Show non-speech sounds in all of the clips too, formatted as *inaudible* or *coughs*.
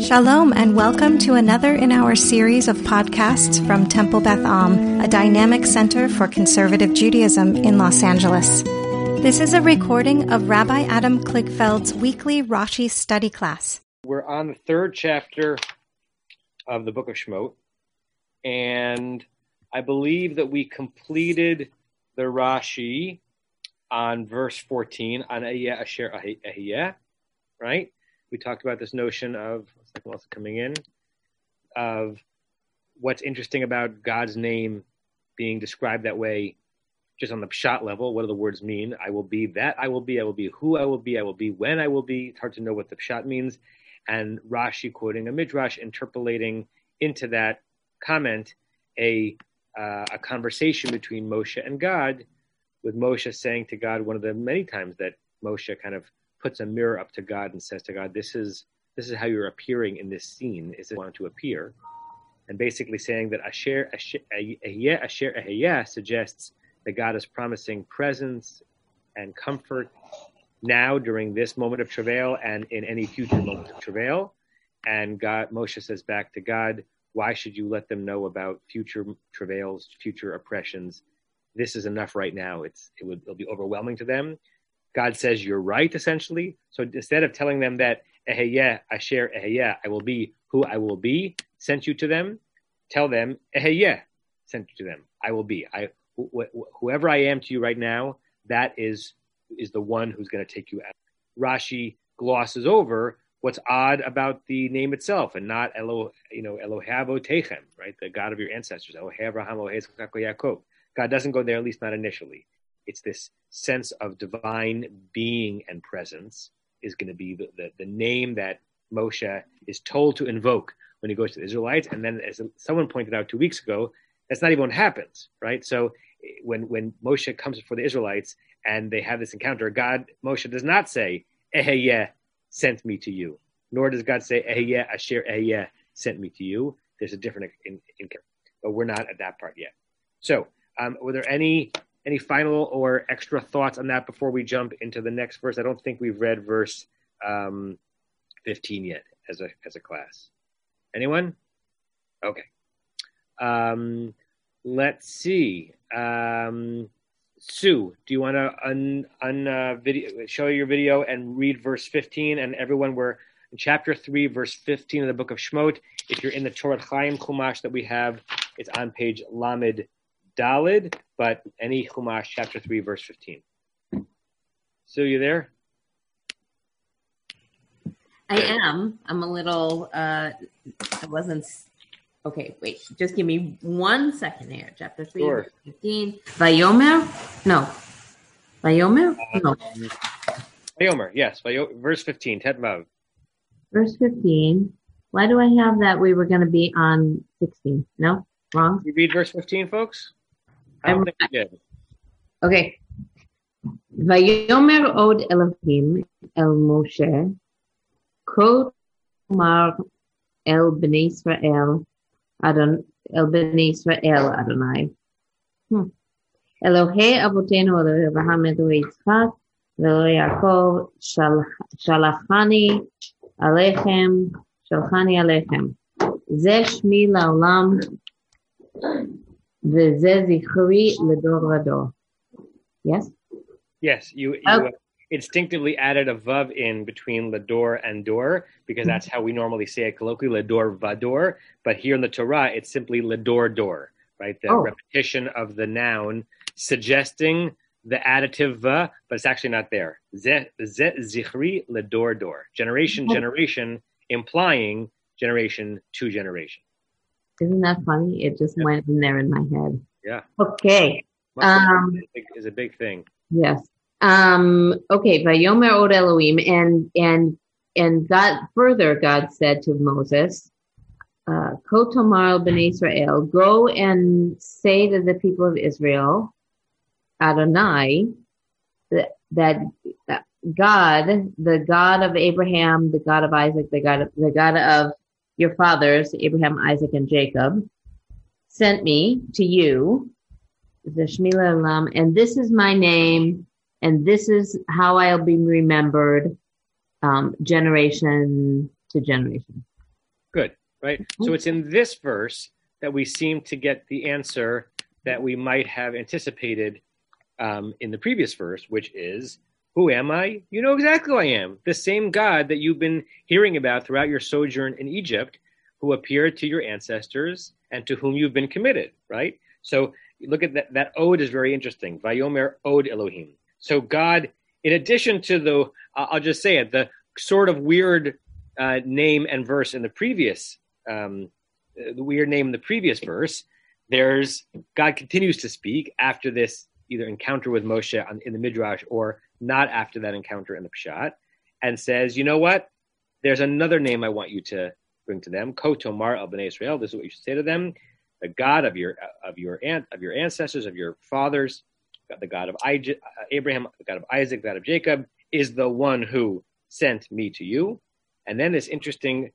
Shalom, and welcome to another in our series of podcasts from Temple Beth Am, a dynamic center for conservative Judaism in Los Angeles. This is a recording of Rabbi Adam Kligfeld's weekly Rashi study class. We're on the third chapter of the book of Shemot, and I believe that we completed the Rashi on verse 14 on Asher Ahiyeh, right? We talked about this notion of also coming in of what's interesting about God's name being described that way, just on the pshat level. What do the words mean? I will be that I will be. I will be who I will be. I will be when I will be. It's hard to know what the pshat means. And Rashi quoting a midrash, interpolating into that comment a uh, a conversation between Moshe and God, with Moshe saying to God one of the many times that Moshe kind of puts a mirror up to God and says to God, "This is this is how you're appearing in this scene. Is it want to appear?" And basically saying that Asher Asher Asher Ahiyah suggests that God is promising presence and comfort now during this moment of travail and in any future moment of travail. And God, Moshe says back to God, "Why should you let them know about future travails, future oppressions? This is enough right now. It's it would it'll be overwhelming to them." God says you're right, essentially. So instead of telling them that Eheyeh, Asher Eheyeh, I will be who I will be, sent you to them, tell them Eheyeh, sent you to them. I will be. I wh- wh- whoever I am to you right now, that is is the one who's going to take you out. Rashi glosses over what's odd about the name itself and not Elo, you know, Elohei Avotechem, right? The God of your ancestors, Abraham, Yaakov. God doesn't go there, at least not initially. It's this sense of divine being and presence is going to be the, the, the name that Moshe is told to invoke when he goes to the Israelites. And then, as someone pointed out two weeks ago, that's not even what happens, right? So when when Moshe comes before the Israelites and they have this encounter, God Moshe does not say Eheyeh sent me to you, nor does God say Eheyeh Asher Eheyeh sent me to you. There's a different in, in, but we're not at that part yet. So, um, were there any any final or extra thoughts on that before we jump into the next verse? I don't think we've read verse um, 15 yet as a as a class. Anyone? Okay. Um, let's see. Um, Sue, do you want to un, un uh, show your video and read verse 15? And everyone, we're in chapter 3, verse 15 of the book of Shemot. If you're in the Torat Chaim Chumash that we have, it's on page Lamed Dalid, but any Chumash, chapter 3, verse 15. Sue, you there? I am. I'm a little, uh, I wasn't, okay, wait, just give me one second here. Chapter 3, Sure. verse 15. Vayomer? No. Vayomer? No. Um, Vayomer, yes, Vayo- verse 15, Tet Vav. Verse 15. Why do I have that we were going to be on 16? No? Wrong? You read verse 15, folks? אה, אוקיי, כן. אוקיי. ויאמר עוד אלוהים אל משה, כל תאמר אל בני ישראל, אדון, אל בני ישראל, אדוני. Hmm. אלוהי אבותינו, אלוהי אברהם, אלוהי יצחק, ואלוהי יעקב, שלחני עליכם, שלחני עליכם. זה שמי לעולם וזה זכרי לדור ודור. Yes? Yes, you, you Okay. uh, instinctively added a vav in between lador and dor because that's how we normally say it colloquially, lador vador. But here in the Torah, it's simply lador dor, right? The Oh. repetition of the noun suggesting the additive va, but it's actually not there. Ze, ze zichri lador dor, generation, Okay. generation, implying generation to generation. Isn't that funny? It just went in there in my head. Yeah, Okay. Um, been a big- is a big thing. Yes. Um, okay. Vayomer od Elohim, and and and God further, God said to Moses, uh, ben Israel, go and say to the people of Israel, Adonai, that, that that God, the God of Abraham, the God of Isaac, the God of the God of your fathers, Abraham, Isaac, and Jacob, sent me to you." the Shmi Leolam, and this is my name, and this is how I'll be remembered, um, generation to generation. Good, right? So it's in this verse that we seem to get the answer that we might have anticipated um, in the previous verse, which is, Who am I? You know exactly who I am. The same God that you've been hearing about throughout your sojourn in Egypt, who appeared to your ancestors and to whom you've been committed, right? So look at that. That ode is very interesting. Vayomer ode Elohim. So God, in addition to the, I'll just say it, the sort of weird uh, name and verse in the previous, um, the weird name in the previous verse, there's God continues to speak after this either encounter with Moshe on, in the Midrash or not after that encounter in the Pshat, and says, you know what? There's another name I want you to bring to them. Kotomar al Bnei Israel. This is what you should say to them: the God of your of your aunt of your ancestors of your fathers, the God of Abraham, the God of Isaac, the God of Jacob, is the one who sent me to you. And then this interesting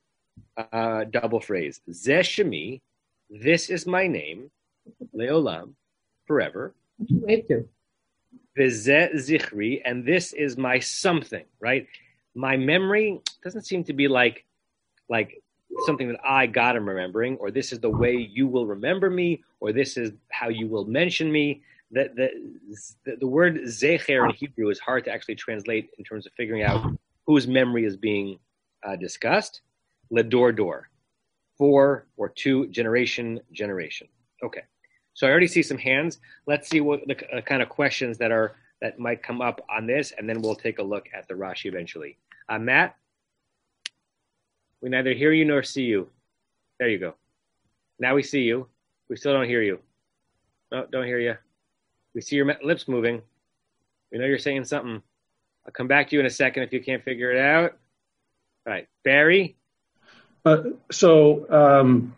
uh, double phrase: Zeshemi, this is my name, Leolam, forever. Vizet zichri, and this is my something, right? My memory doesn't seem to be like like something that I God am remembering, or this is the way you will remember me, or this is how you will mention me. The, the, the word zecher in Hebrew is hard to actually translate in terms of figuring out whose memory is being uh, discussed. Ledor dor, four or two generation generation. Okay, so I already see some hands. Let's see what the uh, kind of questions that are that might come up on this, and then we'll take a look at the Rashi eventually. Uh, Matt. We neither hear you nor see you. There you go. Now we see you. We still don't hear you. No, don't hear you. We see your lips moving. We know you're saying something. I'll come back to you in a second if you can't figure it out. All right, Barry. Uh, so, um,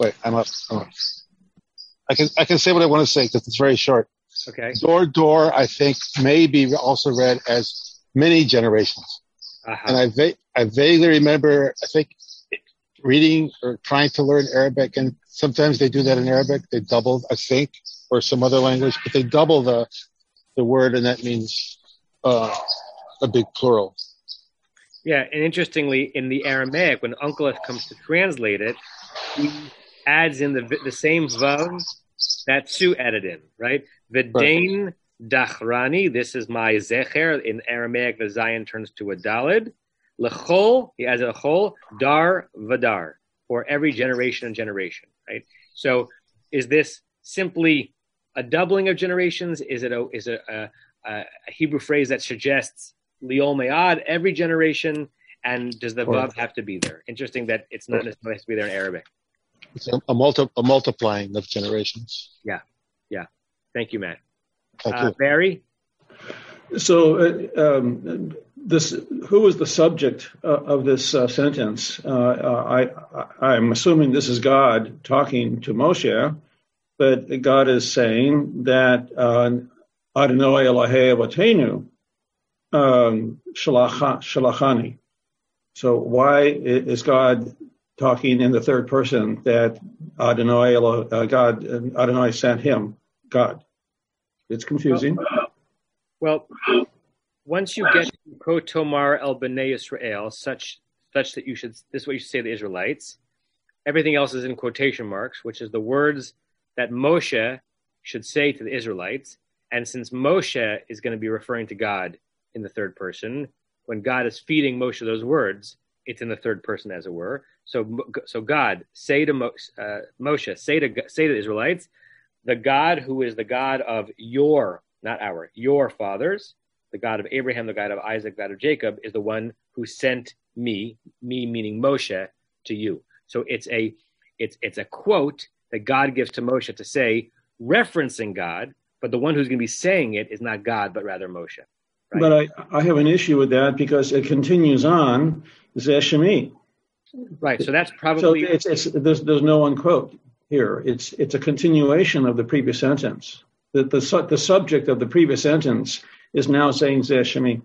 wait, I'm up. I'm up. I can I can say what I want to say because it's very short. Okay. Door door, I think may be also read as many generations. Uh-huh. And I, va- I vaguely remember, I think, reading or trying to learn Arabic, and sometimes they do that in Arabic. They double, I think, or some other language, but they double the the word, and that means uh, a big plural. Yeah, and interestingly, in the Aramaic, when Onkelos comes to translate it, he adds in the the same vav that Sue added in, right? Vidain. Dachrani, this is my Zecher. In Aramaic, the Zayin turns to a Dalid. Lechol, he adds a Chol, Dar Vadar, for every generation and generation, right? So is this simply a doubling of generations? Is it a, is it a, a, a Hebrew phrase that suggests Liol Me'ad, every generation? And does the Vav have to be there? Interesting that it's not necessarily has to be there in Arabic. It's a, a, multi, a multiplying of generations. Yeah, yeah. Thank you, Matt. Thank Uh, Barry? So, uh, um, this who was the subject uh, of this uh, sentence? Uh, uh, I, I'm assuming this is God talking to Moshe, but God is saying that Adonai Elohei Avotenu um, shalachani. So, why is God talking in the third person that Adonai uh, God Adonai sent him? God. It's confusing. Well, once you get to Kotomar el Bnei Israel, such such that you should this is what you should say to the Israelites. Everything else is in quotation marks, which is the words that Moshe should say to the Israelites. And since Moshe is going to be referring to God in the third person, when God is feeding Moshe those words, it's in the third person, as it were. So, so God say to Mo, uh, Moshe, say to say to the Israelites, the God who is the God of your, not our, your fathers, the God of Abraham, the God of Isaac, the God of Jacob, is the one who sent me, me meaning Moshe, to you. So it's a it's it's a quote that God gives to Moshe to say, referencing God, but the one who's going to be saying it is not God, but rather Moshe. Right? But I, I have an issue with that because it continues on Zeshemi. Right. So that's probably so it's, it's there's there's no unquote here. It's it's a continuation of the previous sentence. The the, the subject of the previous sentence is now saying Zeshemi.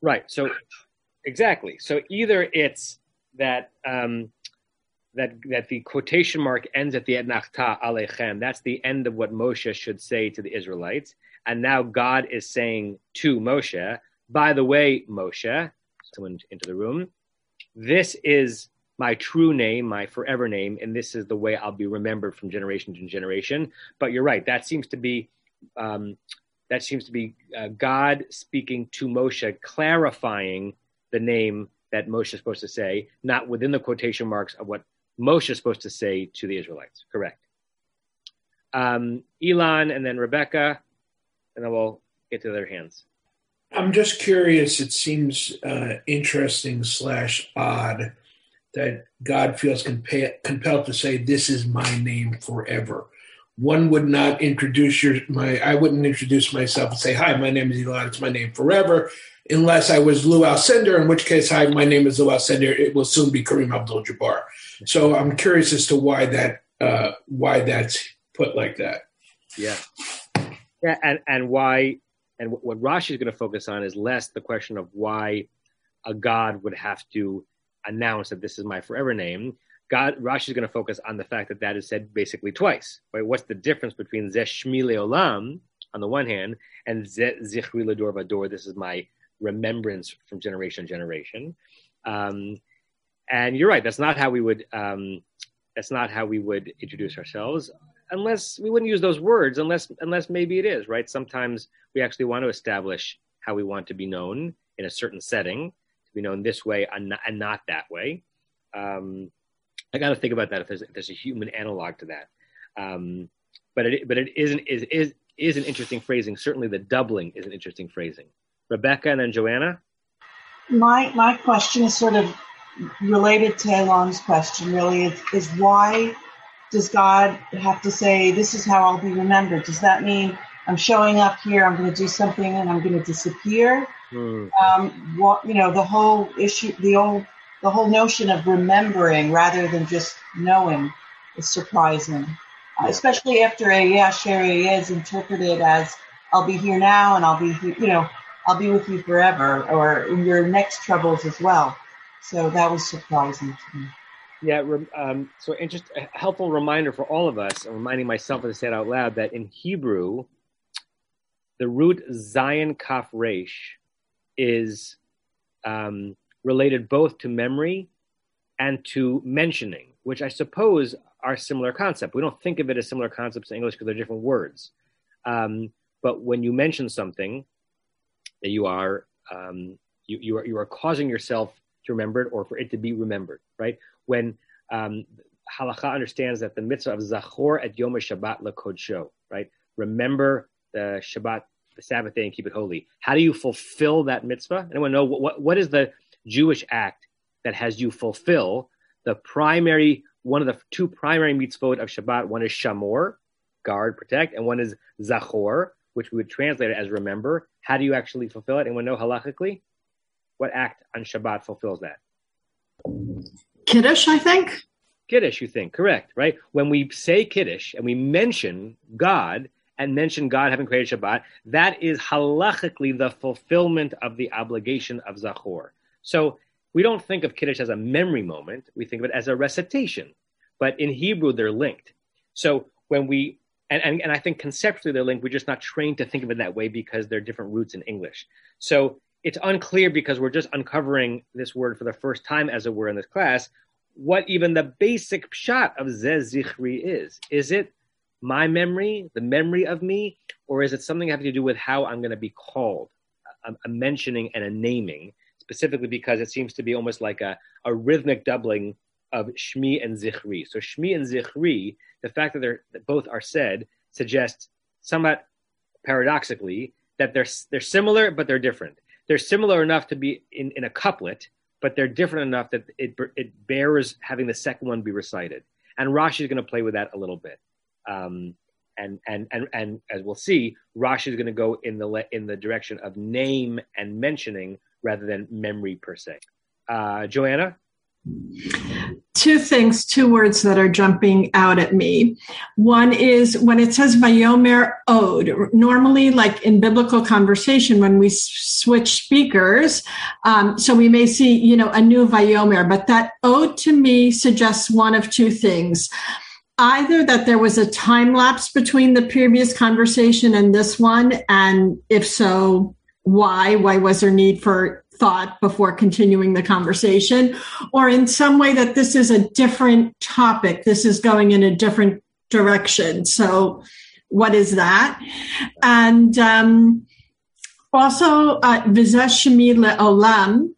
Right. So exactly. So either it's that um, that that the quotation mark ends at the etnachta alechem. That's the end of what Moshe should say to the Israelites, and now God is saying to Moshe, "By the way, Moshe, someone into the room, this is my true name, my forever name, and this is the way I'll be remembered from generation to generation. But you're right; that seems to be um, that seems to be uh, God speaking to Moshe, clarifying the name that Moshe is supposed to say, not within the quotation marks of what Moshe is supposed to say to the Israelites. Correct. Um, Elon and then Rebecca, and then we'll get to their hands. I'm just curious. It seems uh, interesting slash odd that God feels compa- compelled to say, "This is my name forever." One would not introduce your my. I wouldn't introduce myself and say, "Hi, my name is Elon. It's my name forever." Unless I was Lou Alcindor, in which case, hi, my name is Lou Alcindor. It will soon be Kareem Abdul-Jabbar. So I'm curious as to why that uh, why that's put like that. Yeah, yeah, and and why and what Rashi is going to focus on is less the question of why a god would have to announce that this is my forever name. God, Rashi is going to focus on the fact that that is said basically twice. Right? What's the difference between Zeh Shmi Leolam on the one hand and Zichri Lador Vador? This is my remembrance from generation to generation. Um, and you're right. That's not how we would. Um, that's not how we would introduce ourselves, unless we wouldn't use those words. Unless, unless maybe it is right. Sometimes we actually want to establish how we want to be known in a certain setting, to be known this way and not, and not that way. Um, I got to think about that if there's, if there's, a human analog to that. Um, but it, but it isn't is is is an interesting phrasing. Certainly, the doubling is an interesting phrasing. Rebecca and then Joanna. My my question is sort of related to Elon's question. Really, is, is why does God have to say this is how I'll be remembered? Does that mean I'm showing up here, I'm going to do something, and I'm going to disappear? Hmm. Um, what you know, the whole issue, the old, the whole notion of remembering rather than just knowing is surprising, uh, especially after a yeah, is interpreted as I'll be here now and I'll be here, you know, I'll be with you forever, or in your next troubles as well. So that was surprising to me. Yeah, um, so interest, a helpful reminder for all of us, and reminding myself to say it out loud, that in Hebrew, the root Zayin Kaf Resh is um, related both to memory and to mentioning, which I suppose are similar concepts. We don't think of it as similar concepts in English because they're different words. Um, but when you mention something, that you are um, you, you are you are causing yourself to remember it or for it to be remembered, right? When um, halacha understands that the mitzvah of zachor at yom Shabbat lekodsho, right? Remember the Shabbat, the Sabbath day, and keep it holy. How do you fulfill that mitzvah? Anyone know what, what, what is the Jewish act that has you fulfill the primary one of the two primary mitzvot of Shabbat? One is shamor, guard, protect, and one is zachor, which we would translate it as remember. How do you actually fulfill it? Anyone know halachically? What act on Shabbat fulfills that? Kiddush, I think. Kiddush, you think, correct, right? When we say Kiddush and we mention God and mention God having created Shabbat, that is halachically the fulfillment of the obligation of Zachor. So we don't think of Kiddush as a memory moment, we think of it as a recitation. But in Hebrew, they're linked. So when we and, and, and I think conceptually they're linked. We're just not trained to think of it that way because they're different roots in English. So it's unclear because we're just uncovering this word for the first time as it were in this class, what even the basic pshat of Zezichri is. Is it my memory, the memory of me, or is it something having to do with how I'm going to be called, a, a mentioning and a naming, specifically because it seems to be almost like a, a rhythmic doubling of Shmi and Zichri. So Shmi and Zichri, the fact that they're that both are said suggests somewhat paradoxically that they're they're similar but they're different. They're similar enough to be in, in a couplet, but they're different enough that it it bears having the second one be recited. And Rashi is going to play with that a little bit. Um, and, and and and as we'll see, Rashi is going to go in the in the direction of name and mentioning rather than memory per se. Uh, Joanna, Two things, two words that are jumping out at me. One is when it says Vayomer Ode, normally, like in biblical conversation, when we switch speakers, um, so we may see, you know, a new Vayomer, but that Ode to me suggests one of two things. Either that there was a time lapse between the previous conversation and this one, and if so, why? Why was there need for thought before continuing the conversation, or in some way that this is a different topic. This is going in a different direction. So, what is that? And um, also, uh, le'olam,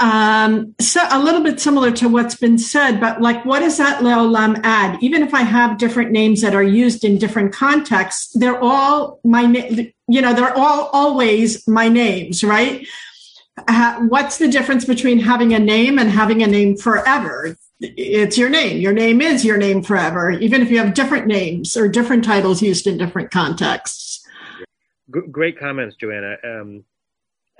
um, so a little bit similar to what's been said, but like, what does that leolam add? Even if I have different names that are used in different contexts, they're all my, you know, they're all always my names, right? What's the difference between having a name and having a name forever? It's your name. Your name is your name forever, even if you have different names or different titles used in different contexts. Great comments, Joanna. Um,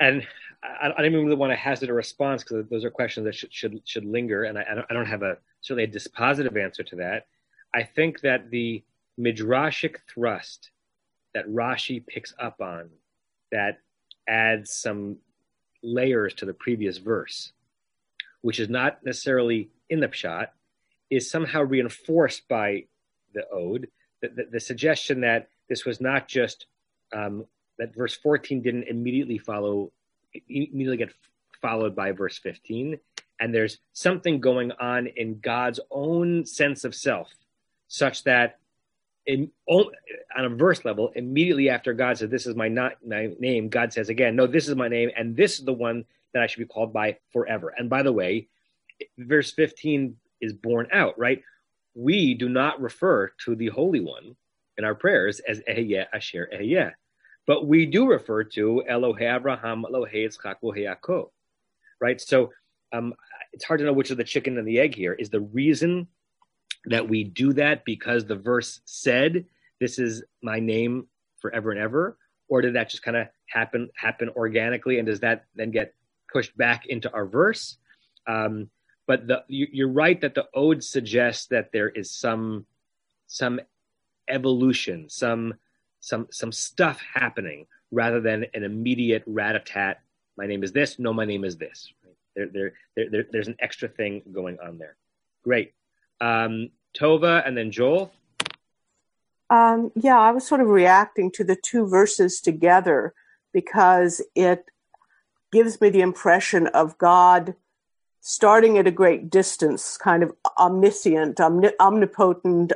and I, I don't even really want to hazard a response because those are questions that should should, should linger, and I, I, don't, I don't have a certainly a dispositive answer to that. I think that the midrashic thrust that Rashi picks up on that adds some layers to the previous verse, which is not necessarily in the pshat, is somehow reinforced by the ode. The, the, the suggestion that this was not just um, that verse 14 didn't immediately follow immediately get followed by verse 15 and there's something going on in god's own sense of self such that in, on a verse level immediately after god says this is my, not, my name god says again no this is my name and this is the one that i should be called by forever and by the way verse 15 is borne out right we do not refer to the holy one in our prayers as Ehyeh Asher Ehyeh but we do refer to Elohe Abraham, Elohe Yitzchak, Yaakov, right? So um, it's hard to know which is the chicken and the egg here. Is the reason that we do that because the verse said, "This is my name forever and ever," or did that just kind of happen happen organically, and does that then get pushed back into our verse? Um, but the, you, are right that the ode suggests that there is some some evolution, some some some stuff happening rather than an immediate rat-a-tat. My name is this. No, my name is this. There, there, there, there there's an extra thing going on there. Great. Um, Tova and then Joel. Um, yeah, I was sort of reacting to the two verses together because it gives me the impression of God starting at a great distance, kind of omniscient, omni- omnipotent,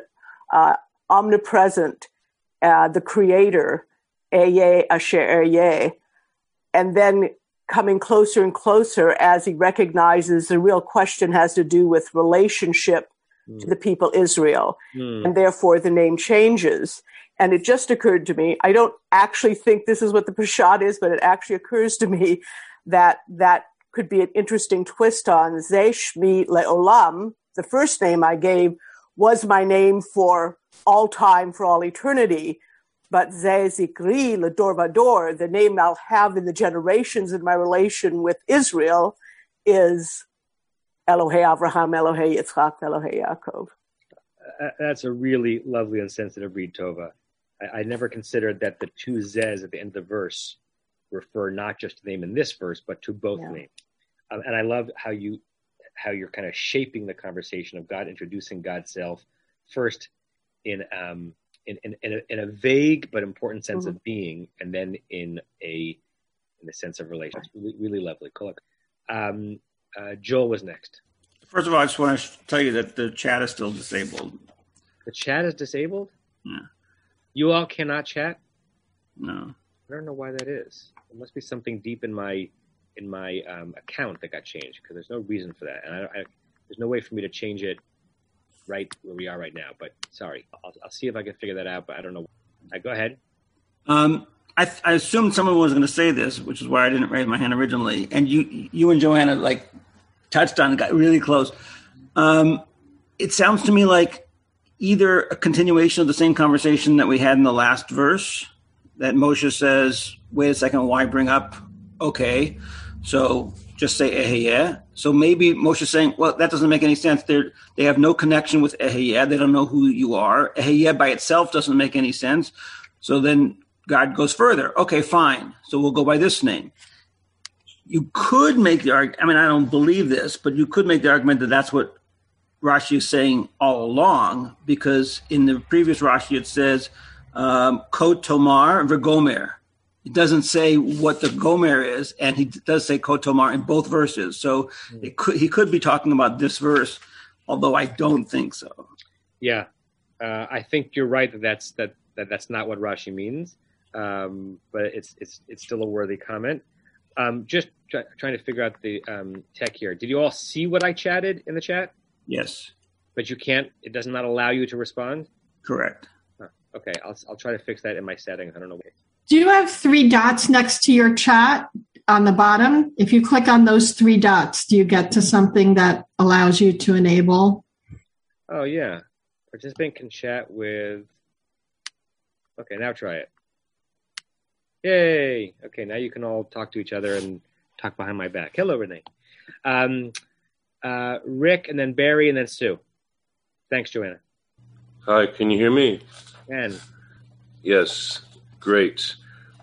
uh, omnipresent, uh, the creator, Eye Asher Eye, and then coming closer and closer as he recognizes the real question has to do with relationship mm. to the people Israel, mm. and therefore the name changes. And it just occurred to me, I don't actually think this is what the Peshat is, but it actually occurs to me that that could be an interesting twist on Zeshmi Leolam, the first name I gave was my name for all time, for all eternity. But Zezikri, Lador Vador, the name I'll have in the generations in my relation with Israel, is Elohe Abraham, Elohe Yitzchak, Elohe Yaakov. That's a really lovely and sensitive read, Tova. I, I, never considered that the two Zez at the end of the verse refer not just to the name in this verse, but to both yeah. names. Um, and I love how you how you're kind of shaping the conversation of God introducing God's self first in um, in, in, in, a, in a vague but important sense mm-hmm. of being, and then in a in the sense of relations. Really, really lovely. Cool. Um, uh, Joel was next. First of all, I just want to tell you that the chat is still disabled. The chat is disabled. Yeah. You all cannot chat. No. I don't know why that is. It must be something deep in my in my um, account that got changed because there's no reason for that, and I, I, there's no way for me to change it right where we are right now. But sorry, I'll, I'll see if I can figure that out. But I don't know. Right, go ahead. Um, I, I assumed someone was going to say this, which is why I didn't raise my hand originally. And you, you and Joanna like touched on, it, got really close. Um, it sounds to me like either a continuation of the same conversation that we had in the last verse, that Moshe says, "Wait a second, why bring up?" Okay, so just say Ehyeh. So maybe Moshe is saying, well, that doesn't make any sense. They they have no connection with Ehyeh. They don't know who you are. Ehyeh by itself doesn't make any sense. So then God goes further. Okay, fine. So we'll go by this name. You could make the argument. I mean, I don't believe this, but you could make the argument that that's what Rashi is saying all along, because in the previous Rashi it says um, Kot Tomar Vegomer it doesn't say what the Gomer is, and he does say Kotomar in both verses. So it could, he could be talking about this verse, although I don't think so. Yeah, uh, I think you're right that that's that, that that's not what Rashi means, um, but it's it's it's still a worthy comment. Um, just try, trying to figure out the um, tech here. Did you all see what I chatted in the chat? Yes, but you can't. It does not allow you to respond. Correct. Huh. Okay, I'll I'll try to fix that in my settings. I don't know. Do you have three dots next to your chat on the bottom? If you click on those three dots, do you get to something that allows you to enable? Oh yeah, participant can chat with. Okay, now try it. Yay! Okay, now you can all talk to each other and talk behind my back. Hello, Renee. Um, uh, Rick, and then Barry, and then Sue. Thanks, Joanna. Hi, can you hear me? And yes, great.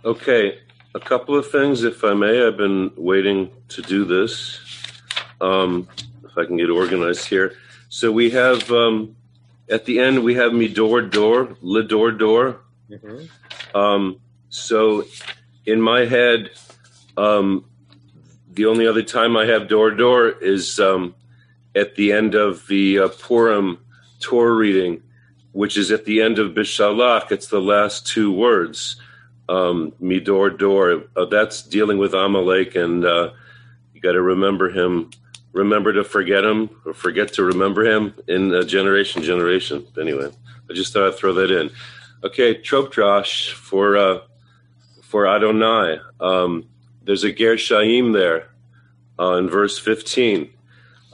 Okay, a couple of things, if I may. I've been waiting to do this. Um, if I can get organized here. So we have um, at the end we have me door door le door door. Mm-hmm. Um, so in my head, um, the only other time I have door door is um, at the end of the uh, Purim Torah reading, which is at the end of Bishalach. It's the last two words, um, Midor Dor. Uh, that's dealing with Amalek, and uh, you got to remember him. Remember to forget him, or forget to remember him in uh, generation generation. Anyway, I just thought I'd throw that in. Okay, trope Josh for uh, for Adonai. Um, there's a Ger Shaim there uh, in verse 15.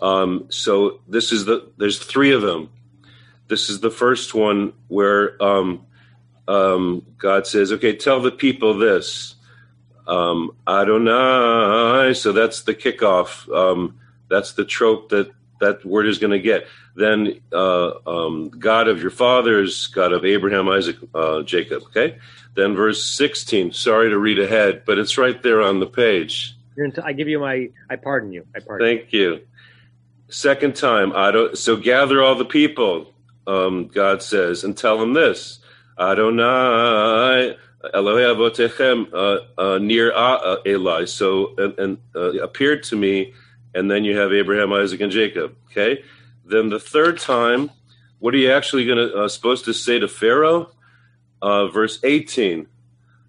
Um, so this is the there's three of them. This is the first one where um, um, God says, "Okay, tell the people this." Um, Adonai. So that's the kickoff. Um, that's the trope that that word is going to get. Then uh, um, God of your fathers, God of Abraham, Isaac, uh, Jacob. Okay. Then verse sixteen. Sorry to read ahead, but it's right there on the page. I give you my. I pardon you. I pardon. Thank you. Second time, I don't. So gather all the people. Um, God says, and tell them this: Adonai Elohei Avotechem uh, uh, near uh, Eli. So and, and uh, appeared to me, and then you have Abraham, Isaac, and Jacob. Okay. Then the third time, what are you actually going to uh, supposed to say to Pharaoh? Uh, verse eighteen,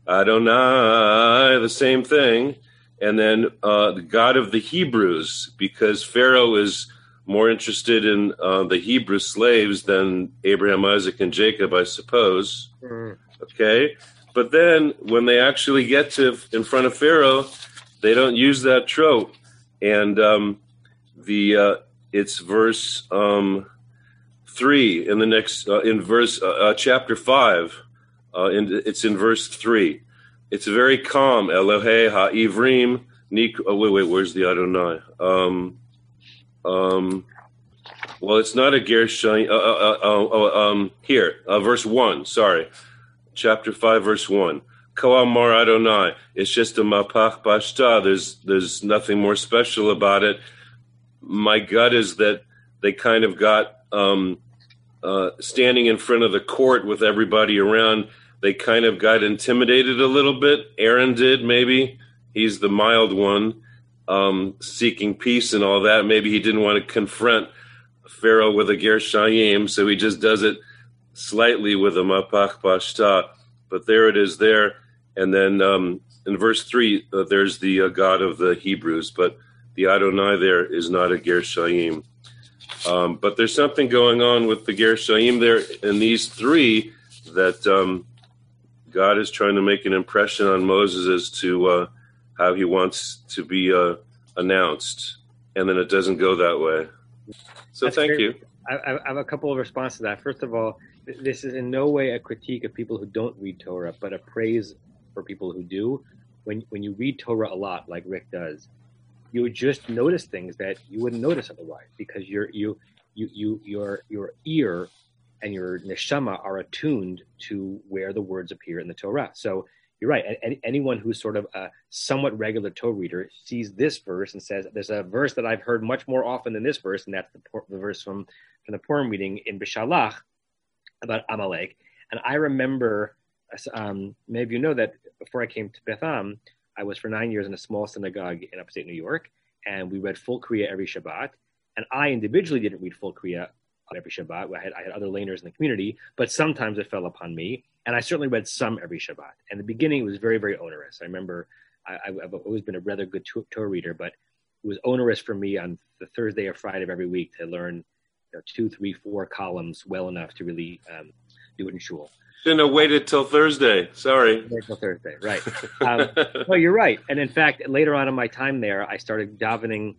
Adonai, the same thing and then uh, the God of the Hebrews, because Pharaoh is more interested in uh, the Hebrew slaves than Abraham, Isaac, and Jacob, I suppose. Mm. Okay, but then when they actually get to in front of Pharaoh, they don't use that trope, and um, the uh, it's verse um, three in the next uh, in verse uh, uh, chapter five. In, it's in verse three it's very calm. Elohe ha'ivrim nik. Oh wait, wait. Where's the Adonai? Um, um. Well, it's not a Gershon. Uh, uh, uh, oh, oh, um, here, uh, verse one. Sorry, chapter five, verse one. Koamar Adonai. It's just a mapach pashta. There's there's nothing more special about it. My gut is that they kind of got um, uh, standing in front of the court with everybody around they kind of got intimidated a little bit. Aaron did, maybe. He's the mild one, um, seeking peace and all that. Maybe he didn't want to confront Pharaoh with a Ger Shayim, so he just does it slightly with a Mapach Pashta. But there it is there. And then um, in verse 3, uh, there's the uh, God of the Hebrews, but the Adonai there is not a Ger Shayim. Um, but there's something going on with the Ger Shayim there in these three that um, God is trying to make an impression on Moses as to uh, how he wants to be uh, announced, and then it doesn't go that way. So That's thank you. I, I, have a couple of responses to that. First of all, this is in no way a critique of people who don't read Torah, but a praise for people who do. When when you read Torah a lot, like Rick does, you just notice things that you wouldn't notice otherwise because your you you you your your ear and your neshama are attuned to where the words appear in the Torah. So you're right. anyone who's sort of a somewhat regular Torah reader sees this verse and says, "There's a verse that I've heard much more often than this verse, and that's the, the verse from from the Purim reading in Bishalach about Amalek." And I remember, um, maybe you know that before I came to Beth Am, I was for nine years in a small synagogue in upstate New York, and we read full Kriya every Shabbat. And I individually didn't read full Kriya every Shabbat. I had, I had other laners in the community, but sometimes it fell upon me. And I certainly read some every Shabbat. And the beginning was very, very onerous. I remember I, have always been a rather good Torah reader, but it was onerous for me on the Thursday or Friday of every week to learn you know, two, three, four columns well enough to really um, do it in shul. Shouldn't have waited till Thursday. Sorry. Till Thursday, right? Um, *laughs* well, you're right. And in fact, later on in my time there, I started davening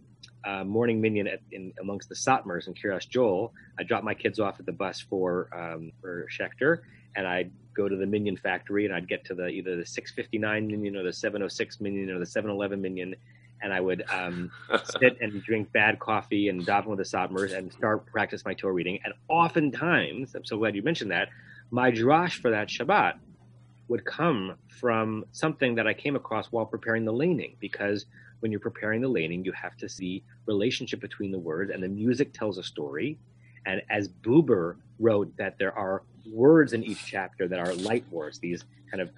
uh, morning minyan at, in, amongst the Satmars in Kiryas Joel. I dropped my kids off at the bus for um, for Schechter, and I'd go to the minyan factory, and I'd get to the either the 659 minyan or the 706 minyan or the 711 minyan, and I would um, *laughs* sit and drink bad coffee and daven with the Satmars and start practice my Torah reading. And oftentimes, I'm so glad you mentioned that, my drash for that Shabbat would come from something that I came across while preparing the laning, because when you're preparing the laning, you have to see relationship between the words, and the music tells a story. And as Buber wrote, that there are words in each chapter that are light words. These kind of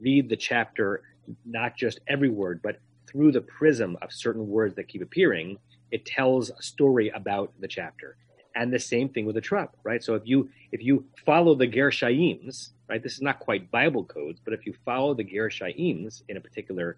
read the chapter, not just every word, but through the prism of certain words that keep appearing, it tells a story about the chapter. And the same thing with the trop, right? So if you if you follow the Ger Shaims, right, this is not quite Bible codes, but if you follow the Ger Shaims in a particular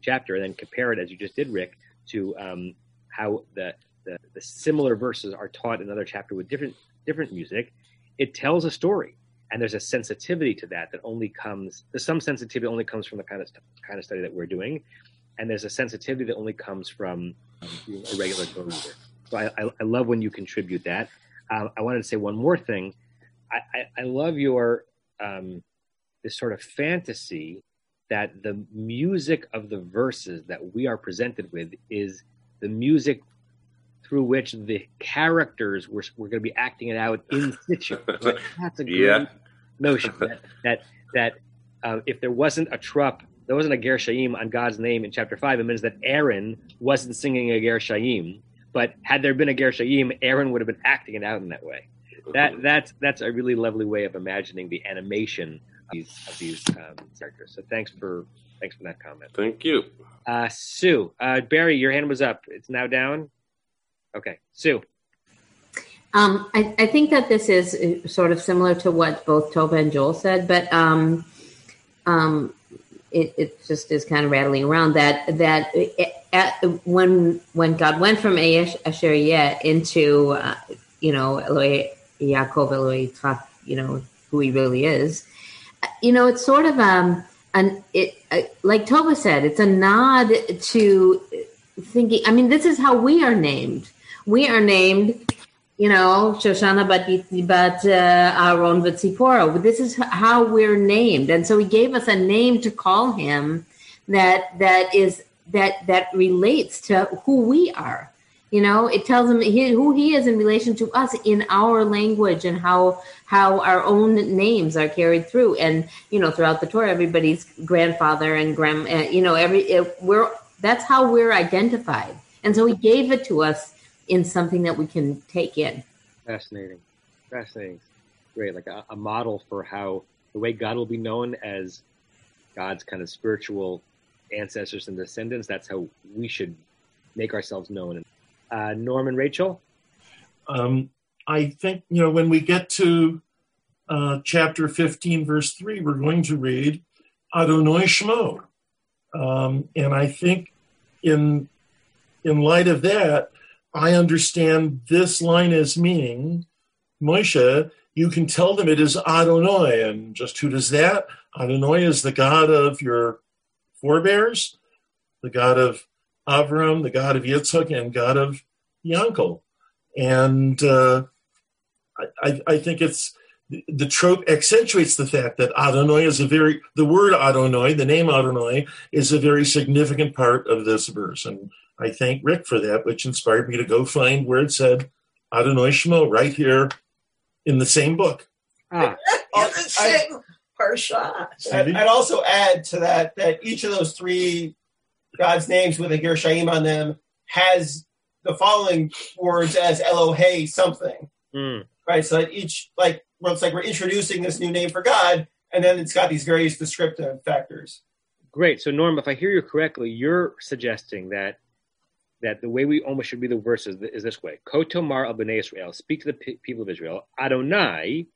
chapter and then compare it, as you just did, Rick, to um, how the, the, the similar verses are taught in another chapter with different different music, it tells a story, and there's a sensitivity to that that only comes. There's some sensitivity only comes from the kind of kind of study that we're doing, and there's a sensitivity that only comes from um, a regular Torah reader. So I, I, I, love when you contribute that. Um, I wanted to say one more thing. I, I, I love your um, this sort of fantasy that the music of the verses that we are presented with is the music through which the characters were, were going to be acting it out in situ. *laughs* That's a great yeah. notion. *laughs* That that, that uh, if there wasn't a trop, there wasn't a Ger Shaim on God's name in chapter five, it means that Aaron wasn't singing a Ger Shaim. But had there been a Ger Shaim, Aaron would have been acting it out in that way. That *laughs* that's that's a really lovely way of imagining the animation these of these um, characters. So thanks for thanks for that comment. Thank you, uh, Sue. Uh, Barry, your hand was up. It's now down. Okay, Sue. Um, I, I, think that this is uh, sort of similar to what both Tova and Joel said, but um, um, it, it, just is kind of rattling around that that it, at, when when God went from Asher into uh, you know Eloi Yaakov Eloi you know who he really is, you know, it's sort of um, an it uh, like Tova said, it's a nod to thinking. I mean, this is how we are named. We are named, you know, Shoshana bat uh, Aaron Vitzipora. This is how we're named, and so he gave us a name to call him that that is that that relates to who we are. You know, it tells him he, who he is in relation to us in our language and how how our own names are carried through. And you know, throughout the Torah, everybody's grandfather and grand, uh, you know, every it, we're that's how we're identified. And so he gave it to us in something that we can take in. Fascinating, fascinating, great. Like a, a model for how the way God will be known as God's kind of spiritual ancestors and descendants. That's how we should make ourselves known. Uh, Norman, Rachel. Um, I think, you know, when we get to uh, chapter 15, verse 3, we're going to read Adonai Shmo. Um, and I think in, in light of that, I understand this line as meaning, Moshe, you can tell them it is Adonai. And just who does that? Adonai is the God of your forebears, the God of Avram, the God of Yitzhak, and God of Yankel. And uh, I, I think it's the trope accentuates the fact that Adonai is a very the word Adonai, the name Adonai, is a very significant part of this verse, and I thank Rick for that, which inspired me to go find where it said Adonai Shmo right here in the same book. Ah. *laughs* the same parsha. I'd, I'd also add to that that each of those three God's names with a Gershaim on them has the following words as Elohe something. Mm right? So that each like well, it's like we're introducing this new name for God, and then it's got these various descriptive factors. Great. So, Norm, if I hear you correctly, you're suggesting that that the way we almost should read the verses is this way: Kotomar al bnei Israel, speak to the people of Israel. Adonai,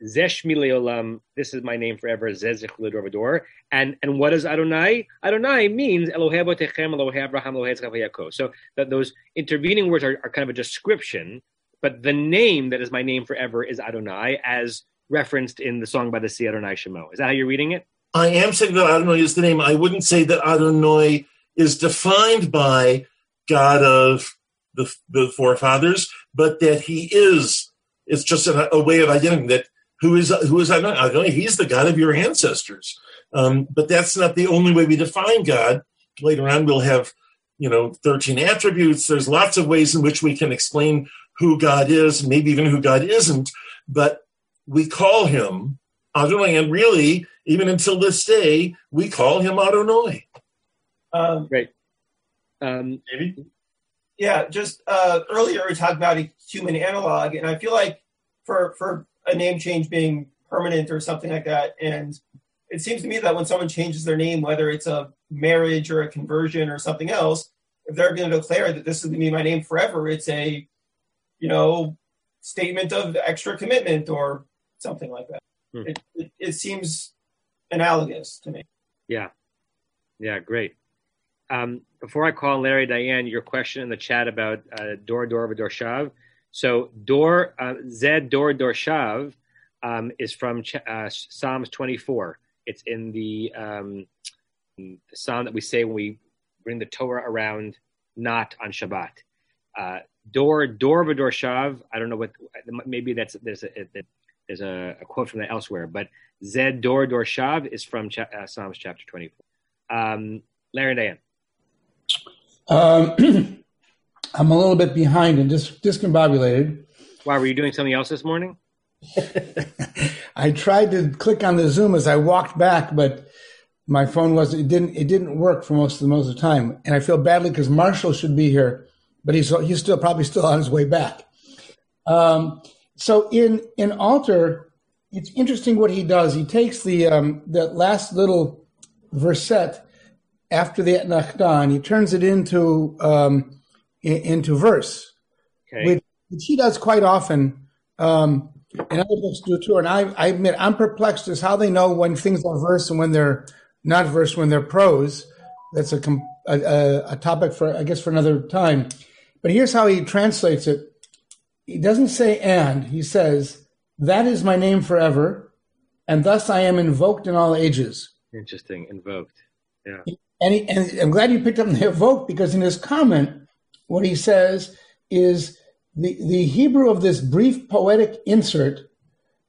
This is my name forever. Zezich ledor And and what does Adonai? Adonai means Elohei Avotechem, Abraham. So that those intervening words are, are kind of a description, but the name that is my name forever is Adonai, as referenced in the song by the Sea Adonai Shemo. Is that how you're reading it? I am saying that Adonai is the name. I wouldn't say that Adonai is defined by God of the, the forefathers, but that he is. It's just a, a way of identifying that who is who is Adonai? Adonai he's the God of your ancestors. Um, but that's not the only way we define God. Later on, we'll have you know 13 attributes. There's lots of ways in which we can explain who God is, maybe even who God isn't. But we call him Adonai, and really, even until this day, we call him Adonai. Um, Great. Um, Maybe. Yeah, just uh, earlier we talked about a human analog, and I feel like for for a name change being permanent or something like that, and it seems to me that when someone changes their name, whether it's a marriage or a conversion or something else, if they're going to declare that this is going to be my name forever, it's a, you know, statement of extra commitment or something like that. Hmm. It, it, it, seems analogous to me. Yeah. Yeah, great. Um, before I call Larry Diane, your question in the chat about uh, Dor Dor Shav. So Dor uh, Zed Dor Dor Shav um, is from Ch- uh, Psalms 24. It's in the, um, the psalm that we say when we bring the Torah around, not on Shabbat. Uh, Dor Dor V'Dor Shav. I don't know what. Maybe that's there's a, there's a, a, quote from that elsewhere, but Zed Dor Dor Shav is from cha- uh, Psalms chapter 24. Um, Larry Diane. Um, *clears throat* I'm a little bit behind and dis- discombobulated. Why were you doing something else this morning? *laughs* I tried to click on the Zoom as I walked back, but my phone was it didn't it didn't work for most of the most of the time, and I feel badly because Marshall should be here, but he's he's still probably still on his way back. Um, so in in Alter, it's interesting what he does. He takes the um, that last little verset after the Etnachdan, he turns it into um, into verse, okay. which, which, he does quite often. Um, and other books do too. And I, I admit I'm perplexed as how they know when things are verse and when they're not verse, when they're prose. That's a, a, a topic for, I guess, for another time. But here's how he translates it. He doesn't say and, he says, that is my name forever, and thus I am invoked in all ages. Interesting, invoked. Yeah. And, he, and I'm glad you picked up the *laughs* invoked because in his comment, what he says is the, the Hebrew of this brief poetic insert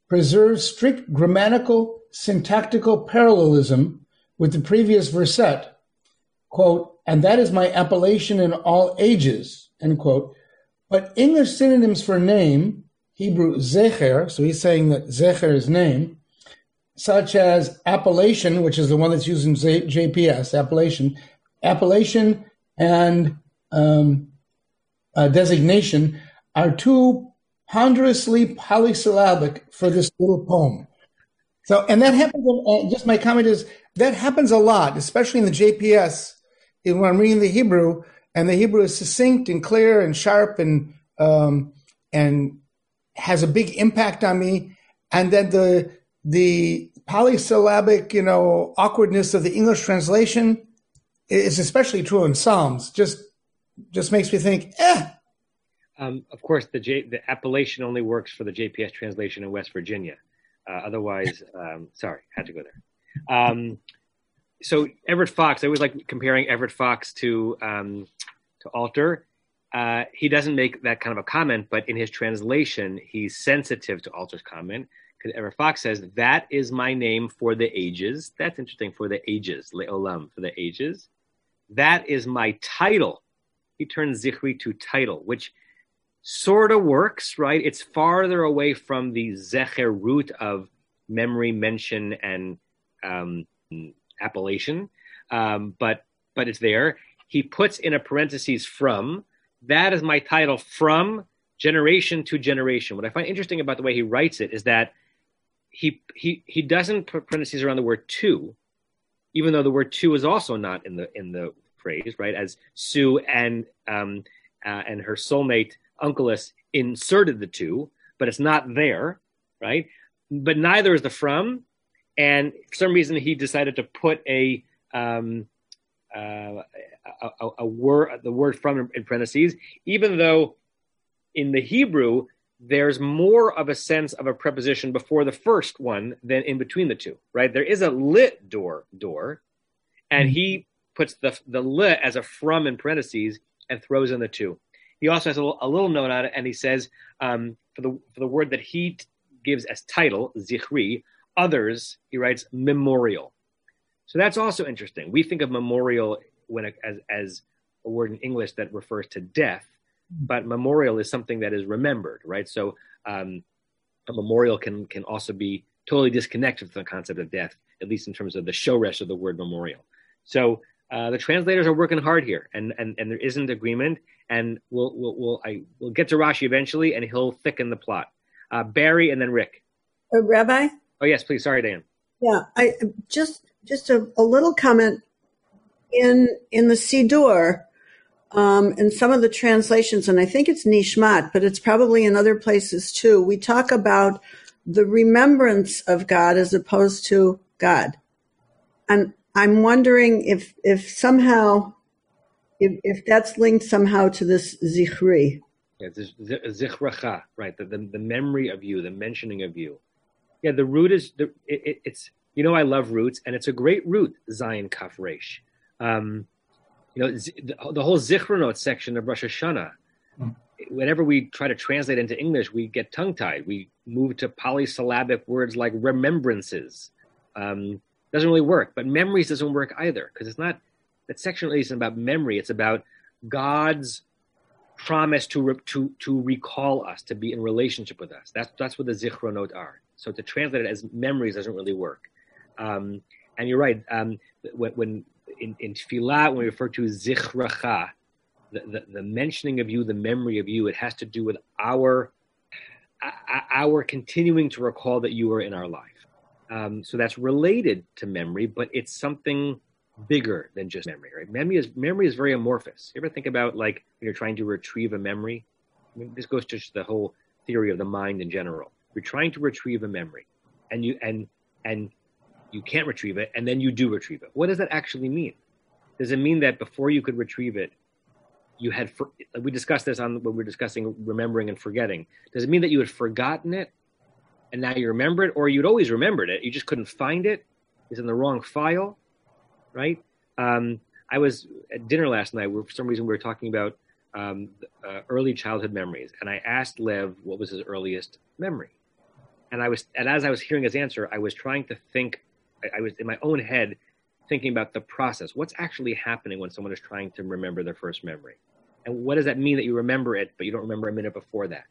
preserves strict grammatical syntactical parallelism with the previous verset, quote, and that is my appellation in all ages, end quote. But English synonyms for name, Hebrew zecher, so he's saying that zecher is name, such as appellation, which is the one that's used in JPS, appellation, appellation and um, uh, designation are too ponderously polysyllabic for this little poem. So, and that happens. Uh, just my comment is that happens a lot, especially in the JPS. When I'm reading the Hebrew, and the Hebrew is succinct and clear and sharp and um, and has a big impact on me, and then the the polysyllabic, you know, awkwardness of the English translation is especially true in Psalms. Just just makes me think, eh. Um, of course, the J, the appellation only works for the JPS translation in West Virginia. Uh, otherwise, *laughs* um, sorry, had to go there. Um, so Everett Fox, I always like comparing Everett Fox to um, to Alter. Uh, he doesn't make that kind of a comment, but in his translation, he's sensitive to Alter's comment because Everett Fox says that is my name for the ages. That's interesting for the ages, leolam for the ages. That is my title he turns Zichri to title, which sort of works, right? It's farther away from the Zecher root of memory, mention, and um, appellation, um, but but it's there. He puts in a parenthesis from. That is my title from generation to generation. What I find interesting about the way he writes it is that he he he doesn't put parentheses around the word to, even though the word to is also not in the in the phrase, right? As Sue and um, uh, and her soulmate Onkelos inserted the two, but it's not there, right? But neither is the from, and for some reason he decided to put a um, uh, a, a, a, word, the word from in parentheses, even though in the Hebrew there's more of a sense of a preposition before the first one than in between the two, right? There is a lit door, door, and he puts the the lit as a from in parentheses and throws in the two. He also has a little, a little note on it, and he says um, for the for the word that he t- gives as title, zichri, others, he writes memorial. So that's also interesting. We think of memorial when it, as as a word in English that refers to death, but memorial is something that is remembered, right? So um, a memorial can can also be totally disconnected from the concept of death, at least in terms of the shoresh of the word memorial. So uh, the translators are working hard here, and and, and there isn't agreement. And we'll we'll, we'll I will get to Rashi eventually, and he'll thicken the plot. Uh, Barry and then Rick. Uh, Rabbi. Oh yes, please. Sorry, Dan. Yeah, I just just a, a little comment in in the Siddur, um, in some of the translations, and I think it's Nishmat, but it's probably in other places too. We talk about the remembrance of God as opposed to God, and I'm wondering if if somehow if, if that's linked somehow to this zichri. Yeah, zichracha, right? The, the, the memory of you, the mentioning of you. Yeah, the root is the, it, it, it's you know I love roots, and it's a great root, Zayin Kaf Resh. Um, you know, the, the whole Zichronot section of Rosh Hashanah. Mm. Whenever we try to translate into English, we get tongue tied. We move to polysyllabic words like remembrances. Um, doesn't really work, but memories doesn't work either because it's not that section really isn't about memory. It's about God's promise to to to recall us to be in relationship with us. That's that's what the zichronot are. So to translate it as memories doesn't really work. Um, and you're right. Um, when, when in, in tefillah, when we refer to zichracha, the, the, the, mentioning of you, the memory of you, it has to do with our our continuing to recall that you are in our life. Um, so that's related to memory, but it's something bigger than just memory. Right? Memory is memory is very amorphous. You ever think about like when you're trying to retrieve a memory? I mean, this goes to the whole theory of the mind in general. You're trying to retrieve a memory, and you and and you can't retrieve it, and then you do retrieve it. What does that actually mean? Does it mean that before you could retrieve it, you had for, we discussed this on when we were discussing remembering and forgetting. Does it mean that you had forgotten it and now you remember it, or you'd always remembered it, you just couldn't find it. it? Is in the wrong file, right? Um, I was at dinner last night. For some reason we were talking about um, uh, early childhood memories, and I asked Lev what was his earliest memory, and I was, and as I was hearing his answer, I was trying to think. I, I was in my own head thinking about the process. What's actually happening when someone is trying to remember their first memory, and what does that mean that you remember it, but you don't remember a minute before that?